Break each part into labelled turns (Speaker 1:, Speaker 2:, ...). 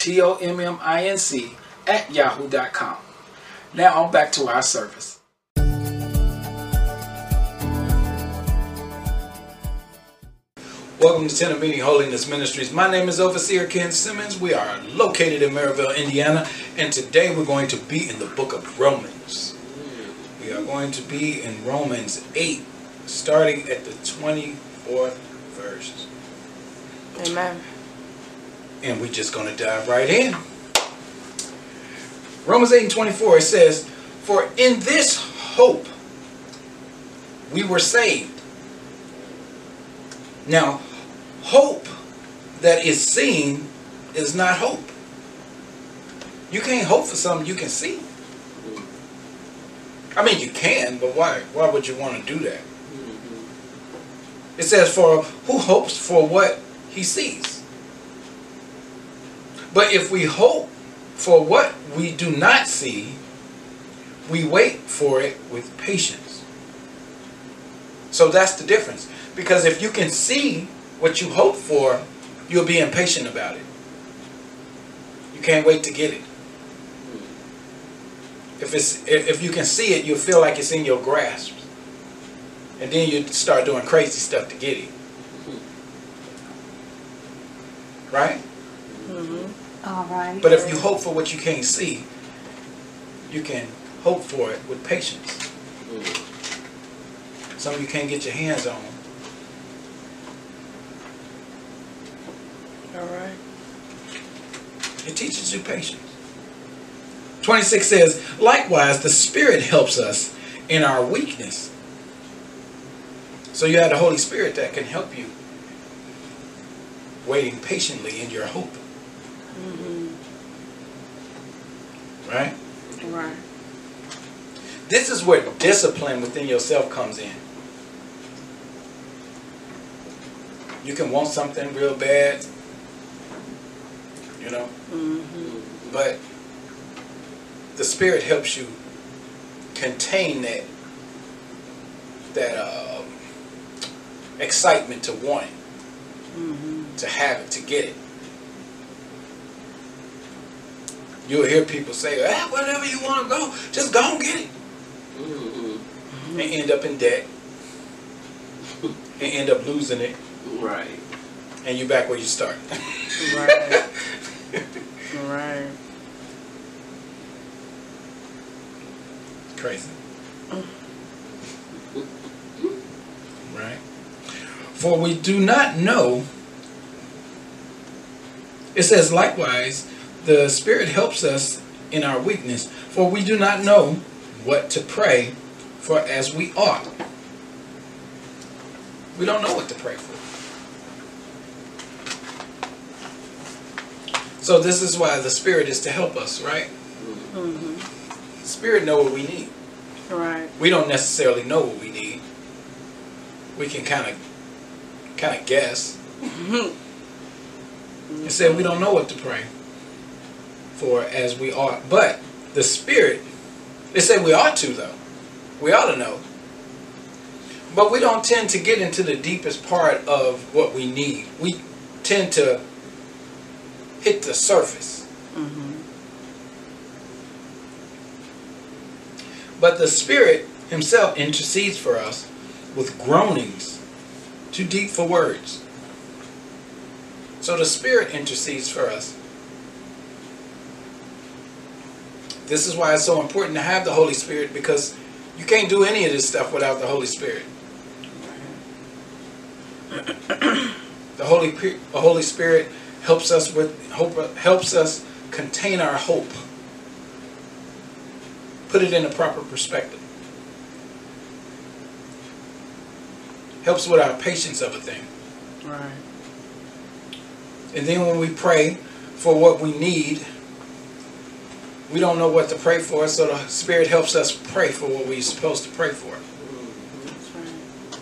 Speaker 1: T-O-M-M-I-N-C at yahoo.com. Now on back to our service. Welcome to Tent of Meeting Holiness Ministries. My name is Overseer Ken Simmons. We are located in Merrillville, Indiana, and today we're going to be in the book of Romans. We are going to be in Romans 8, starting at the 24th verse.
Speaker 2: Amen.
Speaker 1: And we're just going to dive right in. Romans 8 and 24, it says, For in this hope we were saved. Now, hope that is seen is not hope. You can't hope for something you can see. I mean, you can, but why? Why would you want to do that? Mm-hmm. It says, For who hopes for what he sees? But if we hope for what we do not see, we wait for it with patience. So that's the difference. Because if you can see what you hope for, you'll be impatient about it. You can't wait to get it. If it's if you can see it, you'll feel like it's in your grasp. And then you start doing crazy stuff to get it. Right?
Speaker 2: Mm-hmm. All right.
Speaker 1: But if you hope for what you can't see, you can hope for it with patience. Something you can't get your hands on.
Speaker 2: All right.
Speaker 1: It teaches you patience. 26 says, Likewise, the Spirit helps us in our weakness. So you have the Holy Spirit that can help you waiting patiently in your hope.
Speaker 2: Mm-hmm.
Speaker 1: Right?
Speaker 2: Right.
Speaker 1: This is where discipline within yourself comes in. You can want something real bad, you know,
Speaker 2: Mm-hmm.
Speaker 1: but the Spirit helps you contain that that uh, excitement to want it,
Speaker 2: Mm-hmm.
Speaker 1: to have it, to get it. You'll hear people say, ah, whatever you want to go, just go and get it. And end up in debt. and end up losing it.
Speaker 3: Right.
Speaker 1: And you're back where you start.
Speaker 2: Right. right.
Speaker 1: Crazy. Right? For we do not know. It says, likewise, the Spirit helps us in our weakness, for we do not know what to pray for as we ought. We don't know what to pray for. So this is why the Spirit is to help us, right?
Speaker 2: Mm-hmm.
Speaker 1: Spirit know what we need.
Speaker 2: Right.
Speaker 1: we don't necessarily know what we need. We can kind of kind of guess. It said we don't know what to pray for as we ought, but the Spirit. they say we ought to though. We ought to know. But we don't tend to get into the deepest part of what we need. We tend to hit the surface.
Speaker 2: Mm-hmm.
Speaker 1: But the Spirit Himself intercedes for us with groanings too deep for words. So the Spirit intercedes for us. This is why it's so important to have the Holy Spirit because you can't do any of this stuff without the Holy Spirit. The Holy the Holy Spirit helps us with hope helps us contain our hope. Put it in a proper perspective. Helps with our patience of a thing.
Speaker 2: Right.
Speaker 1: And then when we pray for what we need, we don't know what to pray for, so the Spirit helps us pray for what we're supposed to pray for.
Speaker 2: Right.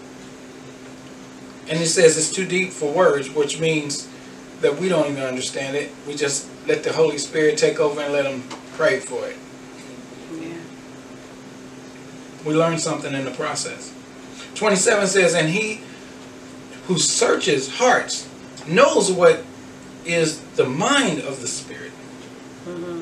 Speaker 1: And it says it's too deep for words, which means that we don't even understand it. We just let the Holy Spirit take over and let Him pray for it.
Speaker 2: Yeah.
Speaker 1: We learn something in the process. 27 says, And he who searches hearts knows what is the mind of the Spirit.
Speaker 2: Mm-hmm.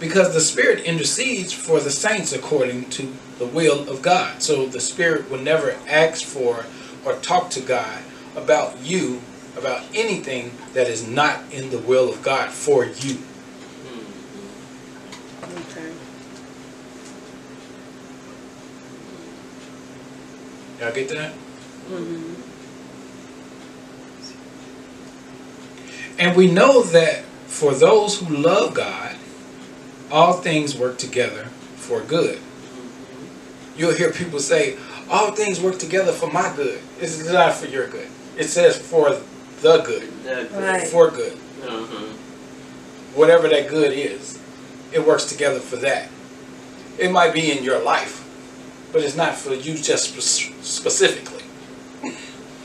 Speaker 1: Because the Spirit intercedes for the saints according to the will of God. So the Spirit will never ask for or talk to God about you, about anything that is not in the will of God for you.
Speaker 2: Okay.
Speaker 1: Y'all get that?
Speaker 2: Mm-hmm.
Speaker 1: And we know that for those who love God, all things work together for good. You'll hear people say, all things work together for my good. It's not for your good. It says for the good,
Speaker 3: That
Speaker 2: Right.
Speaker 1: for good.
Speaker 3: Uh-huh.
Speaker 1: Whatever that good is, it works together for that. It might be in your life, but it's not for you just spe- specifically.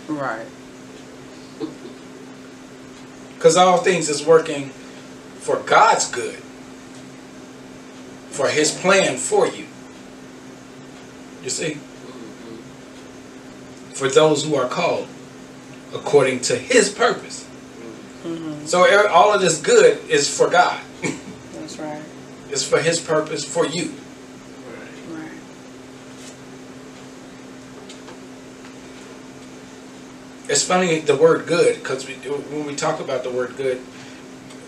Speaker 2: Right.
Speaker 1: Because all things is working for God's good, for His plan for you. You see? For those who are called according to His purpose.
Speaker 2: Mm-hmm.
Speaker 1: So all of this good is for God,
Speaker 2: That's right.
Speaker 1: it's for His purpose for you.
Speaker 3: Right.
Speaker 2: Right.
Speaker 1: It's funny the word good because we, when we talk about the word good,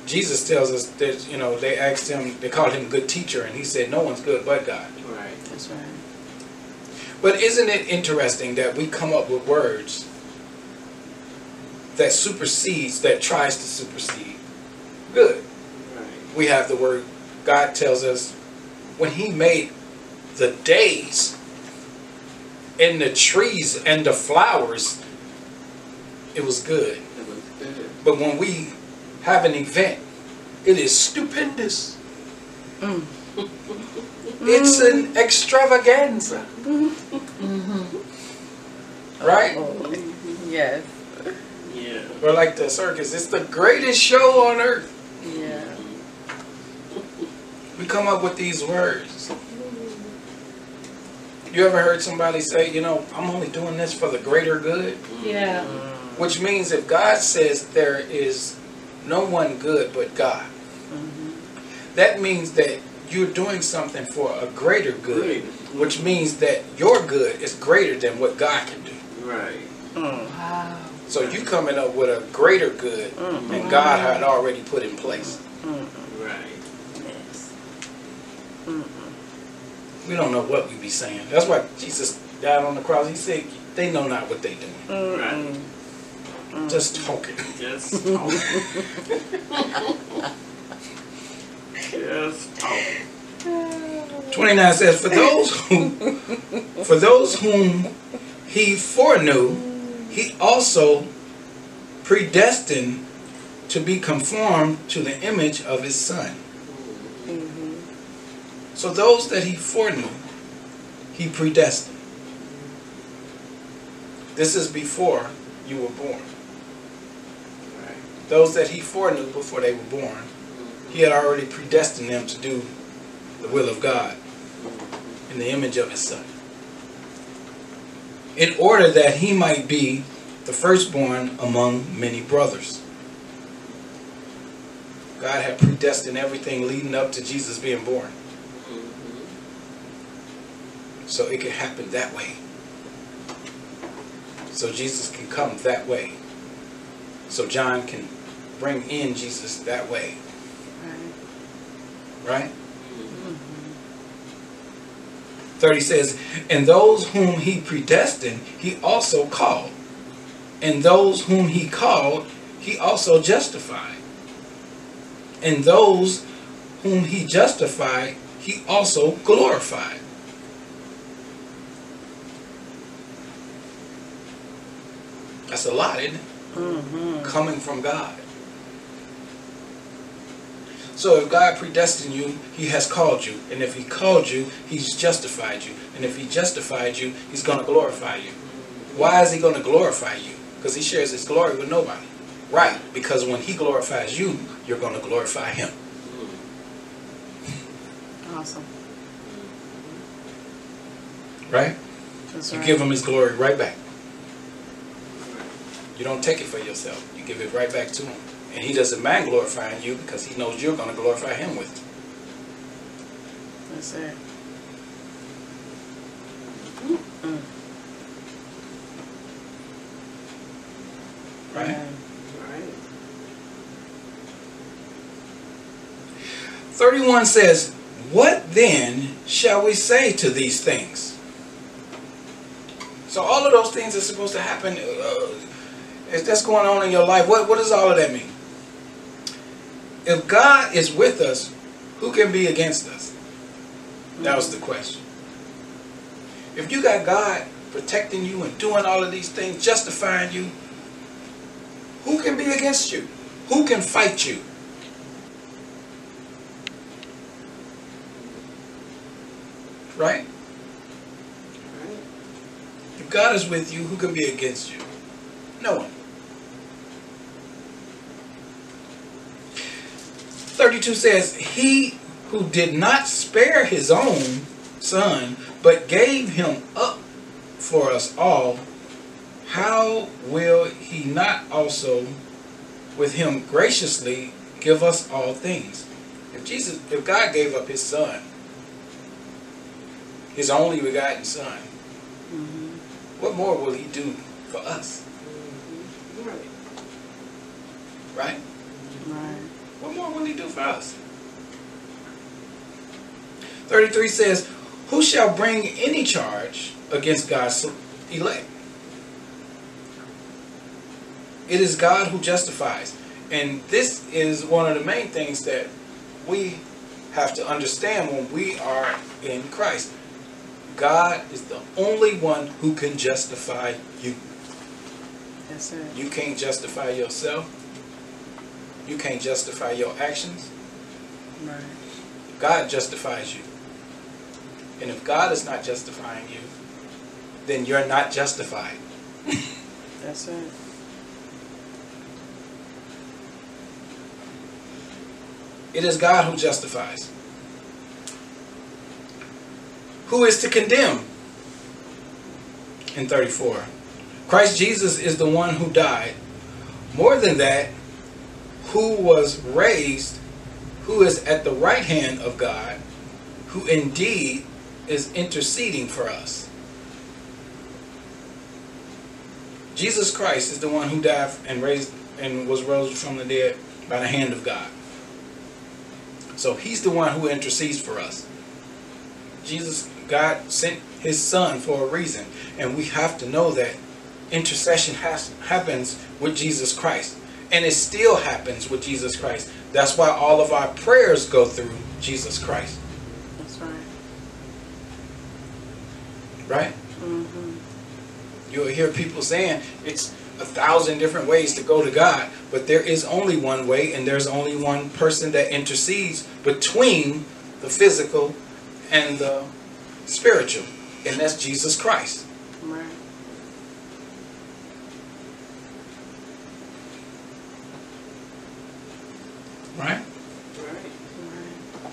Speaker 1: Jesus tells us that you know they asked him, they called him a good teacher, and he said, "No one's good but God."
Speaker 3: Right.
Speaker 2: That's right.
Speaker 1: But isn't it interesting that we come up with words that supersedes, that tries to supersede good?
Speaker 3: Right.
Speaker 1: We have the word, God tells us, when He made the days and the trees and the flowers, it was good.
Speaker 3: That was good.
Speaker 1: But when we have an event, it is stupendous.
Speaker 2: Mm.
Speaker 1: It's an extravaganza. Right?
Speaker 2: Oh, yes.
Speaker 3: Yeah.
Speaker 1: Or like the circus, it's the greatest show on earth.
Speaker 2: Yeah.
Speaker 1: We come up with these words. You ever heard somebody say, you know, I'm only doing this for the greater good?
Speaker 2: Yeah.
Speaker 1: Which means if God says there is no one good but God,
Speaker 2: Mm-hmm.
Speaker 1: that means that you're doing something for a greater good,
Speaker 3: Great.
Speaker 1: which means that your good is greater than what God can do.
Speaker 3: Right.
Speaker 2: Mm.
Speaker 4: Wow.
Speaker 1: So you coming up with a greater good
Speaker 2: Mm.
Speaker 1: than God had already put in place.
Speaker 2: Mm.
Speaker 3: Right.
Speaker 2: Yes. Mm.
Speaker 1: We don't know what we be saying. That's why Jesus died on the cross. He said, they know not what they doing.
Speaker 2: Mm.
Speaker 3: Right.
Speaker 1: Just talking.
Speaker 3: Just talk. Just talk.
Speaker 1: 29 says, For those who for those whom he foreknew, he also predestined to be conformed to the image of his son.
Speaker 2: Mhm.
Speaker 1: So those that he foreknew, he predestined. This is before you were born. Those that he foreknew before they were born, he had already predestined them to do the will of God in the image of his son. In order that he might be the firstborn among many brothers. God had predestined everything leading up to Jesus being born. So it could happen that way. So Jesus can come that way. So John can bring in Jesus that way.
Speaker 2: Right.
Speaker 1: Right? 30 says, And those whom he predestined, he also called. And those whom he called, he also justified. And those whom he justified, he also glorified. That's a lot, isn't it?
Speaker 2: Mm-hmm.
Speaker 1: Coming from God. So if God predestined you, he has called you. And if he called you, he's justified you. And if he justified you, he's going to glorify you. Why is he going to glorify you? Because he shares his glory with nobody. Right. Because when he glorifies you, you're going to glorify him.
Speaker 2: Awesome.
Speaker 1: Right?
Speaker 2: That's
Speaker 1: You
Speaker 2: right.
Speaker 1: give him his glory right back. You don't take it for yourself. You give it right back to him. And he doesn't mind glorifying you because he knows you're going to glorify him with it.
Speaker 2: That's it. Mm.
Speaker 1: Right?
Speaker 2: Yeah.
Speaker 3: Right.
Speaker 1: 31 says, What then shall we say to these things? So all of those things are supposed to happen. Uh, is that's going on in your life? What, what does all of that mean? If God is with us, who can be against us? That was the question. If you got God protecting you and doing all of these things, justifying you, who can be against you? Who can fight you?
Speaker 3: Right?
Speaker 1: If God is with you, who can be against you? No one. 32 says, He who did not spare his own son, but gave him up for us all, how will he not also with him graciously give us all things? If Jesus, if God gave up his son, his only begotten son,
Speaker 2: Mhm.
Speaker 1: what more will he do for us?
Speaker 3: Mhm. Right.
Speaker 1: Right?
Speaker 2: Right.
Speaker 1: What more will he do for us? 33 says, Who shall bring any charge against God's elect? It is God who justifies. And this is one of the main things that we have to understand when we are in Christ. God is the only one who can justify you.
Speaker 2: That's it.
Speaker 1: You can't justify yourself. You can't justify your actions.
Speaker 2: Right.
Speaker 1: God justifies you. And if God is not justifying you, then you're not justified.
Speaker 2: That's it.
Speaker 1: It is God who justifies. Who is to condemn? In 34. Christ Jesus is the one who died. More than that, who was raised, who is at the right hand of God, who indeed is interceding for us. Jesus Christ is the one who died and raised and was raised from the dead by the hand of God. So he's the one who intercedes for us. Jesus, God sent his son for a reason. And we have to know that intercession has, happens with Jesus Christ. And it still happens with Jesus Christ. That's why all of our prayers go through Jesus Christ.
Speaker 2: That's right.
Speaker 1: Right?
Speaker 2: Mm-hmm.
Speaker 1: You'll hear people saying it's a thousand different ways to go to God, but there is only one way, and there's only one person that intercedes between the physical and the spiritual, and that's Jesus Christ.
Speaker 2: Right.
Speaker 1: Right?
Speaker 3: Right.
Speaker 2: Right.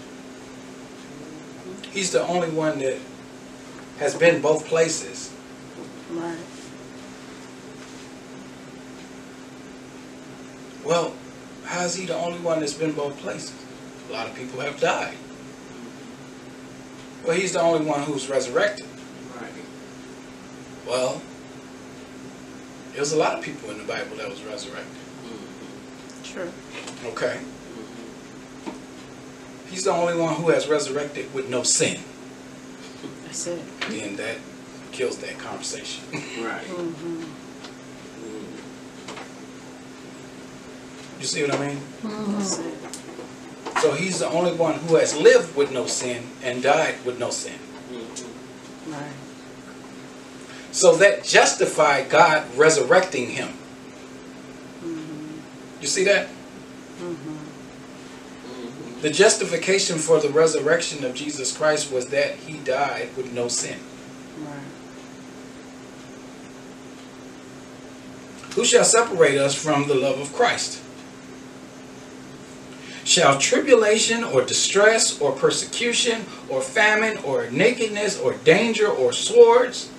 Speaker 1: He's the only one that has been both places.
Speaker 2: Right.
Speaker 1: Well, how is he the only one that's been both places? A lot of people have died. Well, he's the only one who's resurrected.
Speaker 3: Right.
Speaker 1: Well, there's a lot of people in the Bible that was resurrected.
Speaker 3: Mhm.
Speaker 2: True.
Speaker 1: Okay. He's the only one who has resurrected with no sin,
Speaker 2: That's it.
Speaker 1: then that kills that conversation.
Speaker 3: Right.
Speaker 2: Mm-hmm.
Speaker 1: you see what I mean?
Speaker 2: That's it.
Speaker 1: So he's the only one who has lived with no sin and died with no sin.
Speaker 3: Mm-hmm.
Speaker 2: Right.
Speaker 1: So that justified God resurrecting him.
Speaker 2: Mm-hmm.
Speaker 1: You see that? The justification for the resurrection of Jesus Christ was that he died with no sin.
Speaker 2: Right.
Speaker 1: Who shall separate us from the love of Christ? Shall tribulation or distress or persecution or famine or nakedness or danger or swords?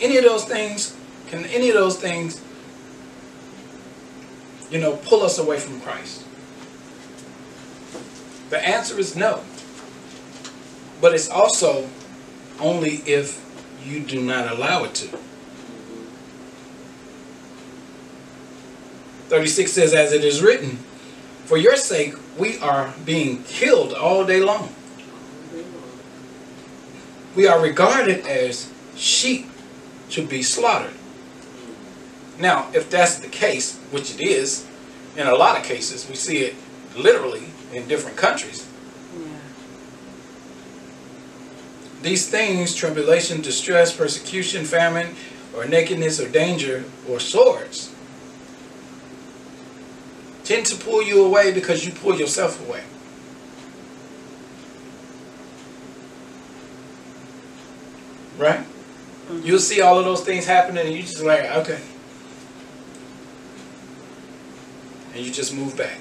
Speaker 1: Any of those things, can any of those things, you know, pull us away from Christ? The answer is no. But it's also only if you do not allow it to. 36 says, As it is written, For your sake we are being killed all day long. We are regarded as sheep to be slaughtered. Now, if that's the case, which it is, in a lot of cases, we see it literally in different countries.
Speaker 2: Yeah.
Speaker 1: These things, tribulation, distress, persecution, famine, or nakedness, or danger, or swords, tend to pull you away because you pull yourself away. Right? Mm-hmm. You'll see all of those things happening and you just like, okay. And you just move back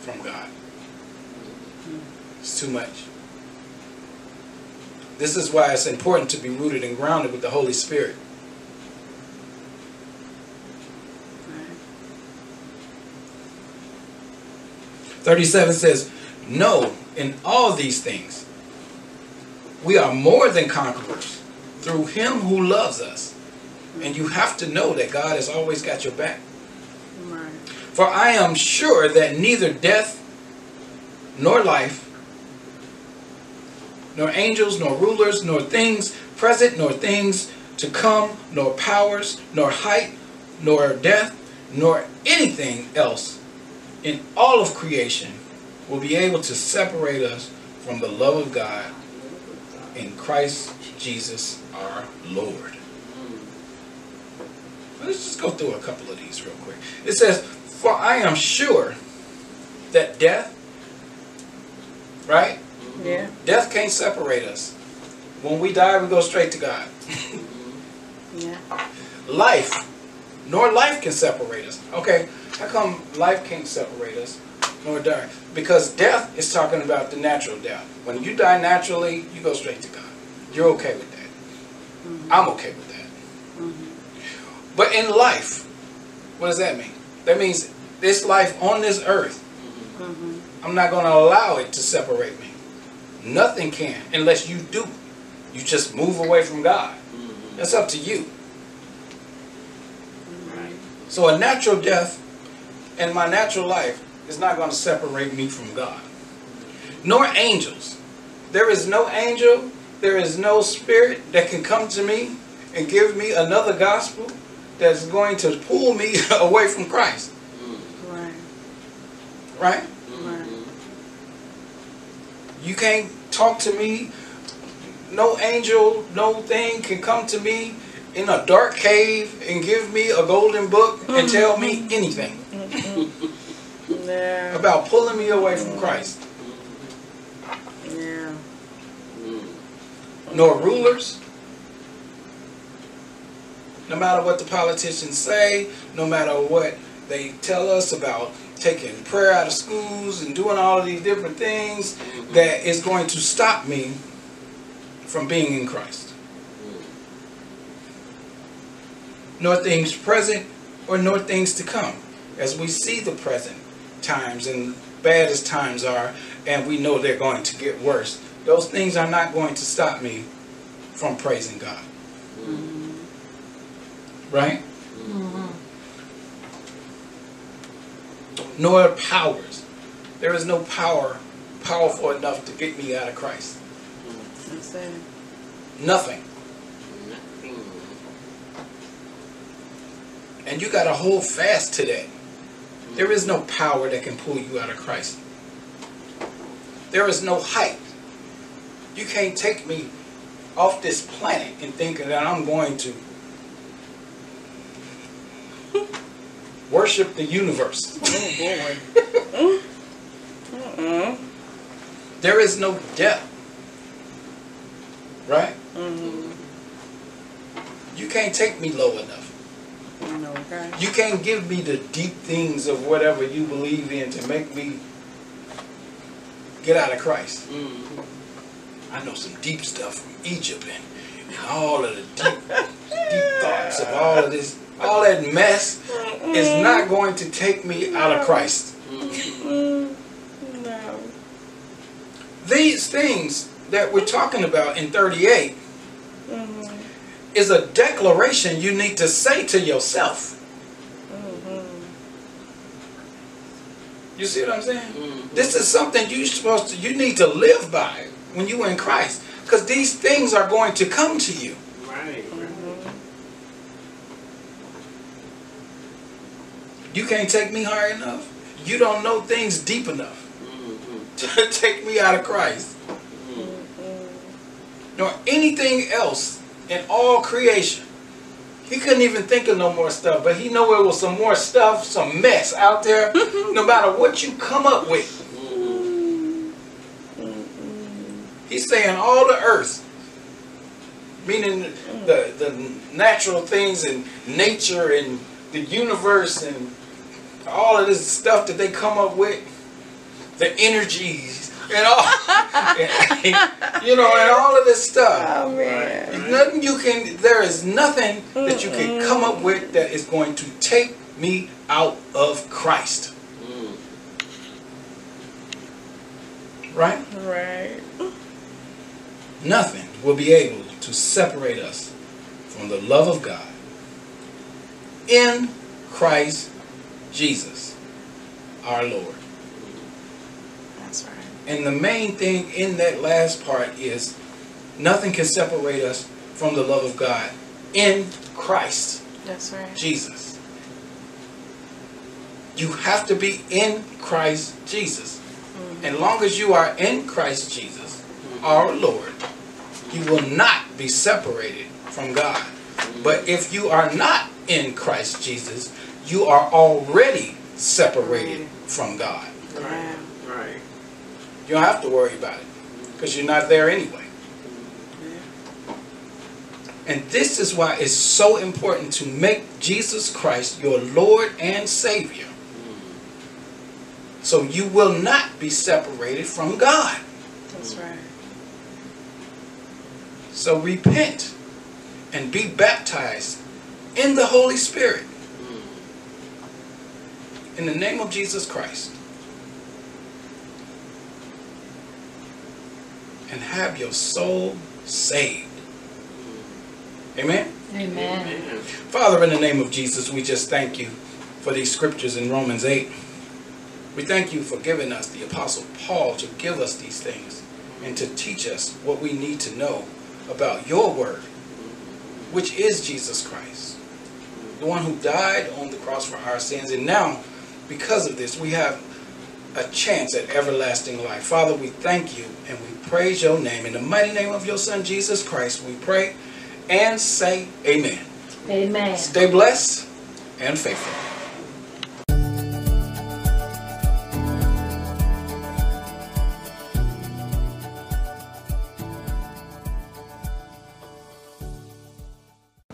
Speaker 1: from God. It's too much. This is why it's important to be rooted and grounded with the Holy Spirit. 37 says, No, in all these things, we are more than conquerors through him who loves us. And you have to know that God has always got your back. For I am sure that neither death nor life, nor angels, nor rulers, nor things present, nor things to come, nor powers, nor height, nor depth, nor anything else in all of creation will be able to separate us from the love of God in Christ Jesus our Lord. Let's just go through a couple of these real quick. It says, For I am sure that death, right?
Speaker 2: Yeah.
Speaker 1: Death can't separate us. When we die, we go straight to God.
Speaker 2: Yeah.
Speaker 1: Life, nor life can separate us. Okay, how come life can't separate us, nor die? Because death is talking about the natural death. When you die naturally, you go straight to God. You're okay with that. I'm okay with that.
Speaker 2: Mm-hmm.
Speaker 1: But in life, what does that mean? That means this life on this earth,
Speaker 2: Mm-hmm.
Speaker 1: I'm not going to allow it to separate me. Nothing can unless you do. You just move away from God. That's up to you.
Speaker 3: Right.
Speaker 1: So a natural death and my natural life is not going to separate me from God. Nor angels. There is no angel, there is no spirit that can come to me and give me another gospel that's going to pull me away from Christ.
Speaker 2: Right.
Speaker 1: Right?
Speaker 2: Right.
Speaker 1: You can't talk to me. No angel, no thing can come to me in a dark cave and give me a golden book and mm-hmm. tell me anything mm-hmm.
Speaker 2: Yeah.
Speaker 1: about pulling me away from Christ.
Speaker 2: Yeah.
Speaker 1: Nor rulers. No matter what the politicians say, no matter what they tell us about taking prayer out of schools and doing all of these different things mm-hmm. that is going to stop me from being in Christ. Mm-hmm. Nor things present or nor things to come. As we see the present times and bad as times are, and we know they're going to get worse, those things are not going to stop me from praising God. Mm-hmm. Right? Nor powers. There is no power powerful enough to get me out of Christ. Nothing.
Speaker 3: Nothing.
Speaker 1: And you got to hold fast to that. There is no power that can pull you out of Christ. There is no height. You can't take me off this planet and think that I'm going to worship the universe.
Speaker 2: Oh boy. Mm-mm.
Speaker 1: There is no death. Right?
Speaker 2: Mm-hmm.
Speaker 1: You can't take me low enough.
Speaker 2: No, okay.
Speaker 1: You can't give me the deep things of whatever you believe in to make me get out of Christ.
Speaker 3: Mhm.
Speaker 1: I know some deep stuff from Egypt and, and all of the deep, deep thoughts of all of this, all that mess is not going to take me out of Christ.
Speaker 2: Mm, no.
Speaker 1: These things that we're talking about in 38
Speaker 2: Mm-hmm.
Speaker 1: is a declaration you need to say to yourself.
Speaker 2: Mm-hmm.
Speaker 1: You see what I'm saying?
Speaker 3: Mhm.
Speaker 1: This is something you're supposed to, you need to live by when you're in Christ. Because these things are going to come to you.
Speaker 3: Right. Right.
Speaker 1: You can't take me high enough. You don't know things deep enough to take me out of Christ.
Speaker 3: Mhm.
Speaker 1: Nor anything else in all creation. He couldn't even think of no more stuff, but he knew it was some more stuff, some mess out there, no matter what you come up with.
Speaker 3: Mhm.
Speaker 1: He's saying all the earth, meaning the, the natural things and nature and the universe and all of this stuff that they come up with, the energies and all, you know, and all of this stuff.
Speaker 2: Oh man.
Speaker 1: Nothing you can. There is nothing that you can come up with that is going to take me out of Christ.
Speaker 3: Mhm.
Speaker 1: Right?
Speaker 2: Right.
Speaker 1: Nothing will be able to separate us from the love of God in Christ Jesus, our Lord.
Speaker 2: That's right.
Speaker 1: And the main thing in that last part is nothing can separate us from the love of God in Christ
Speaker 2: That's right.
Speaker 1: Jesus. You have to be in Christ Jesus. Mm-hmm. And long as you are in Christ Jesus, our Lord, you will not be separated from God. But if you are not in Christ Jesus, you are already separated from God.
Speaker 2: Yeah.
Speaker 3: Right.
Speaker 1: You don't have to worry about it because you're not there anyway. And this is why it's so important to make Jesus Christ your Lord and Savior. So you will not be separated from God.
Speaker 2: That's right.
Speaker 1: So repent and be baptized in the Holy Spirit. In the name of Jesus Christ. And have your soul saved. Amen.
Speaker 4: Amen.
Speaker 3: Amen.
Speaker 1: Father, in the name of Jesus, we just thank you for these scriptures in Romans 8. We thank you for giving us the Apostle Paul to give us these things and to teach us what we need to know about your word, which is Jesus Christ, the one who died on the cross for our sins. And now, because of this, we have a chance at everlasting life. Father, we thank you and we praise your name. In the mighty name of your Son, Jesus Christ, we pray and say amen.
Speaker 4: Amen.
Speaker 1: Stay blessed and faithful.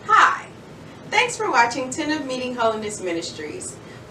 Speaker 5: Hi. Thanks for watching Tent of Meeting Holiness Ministries.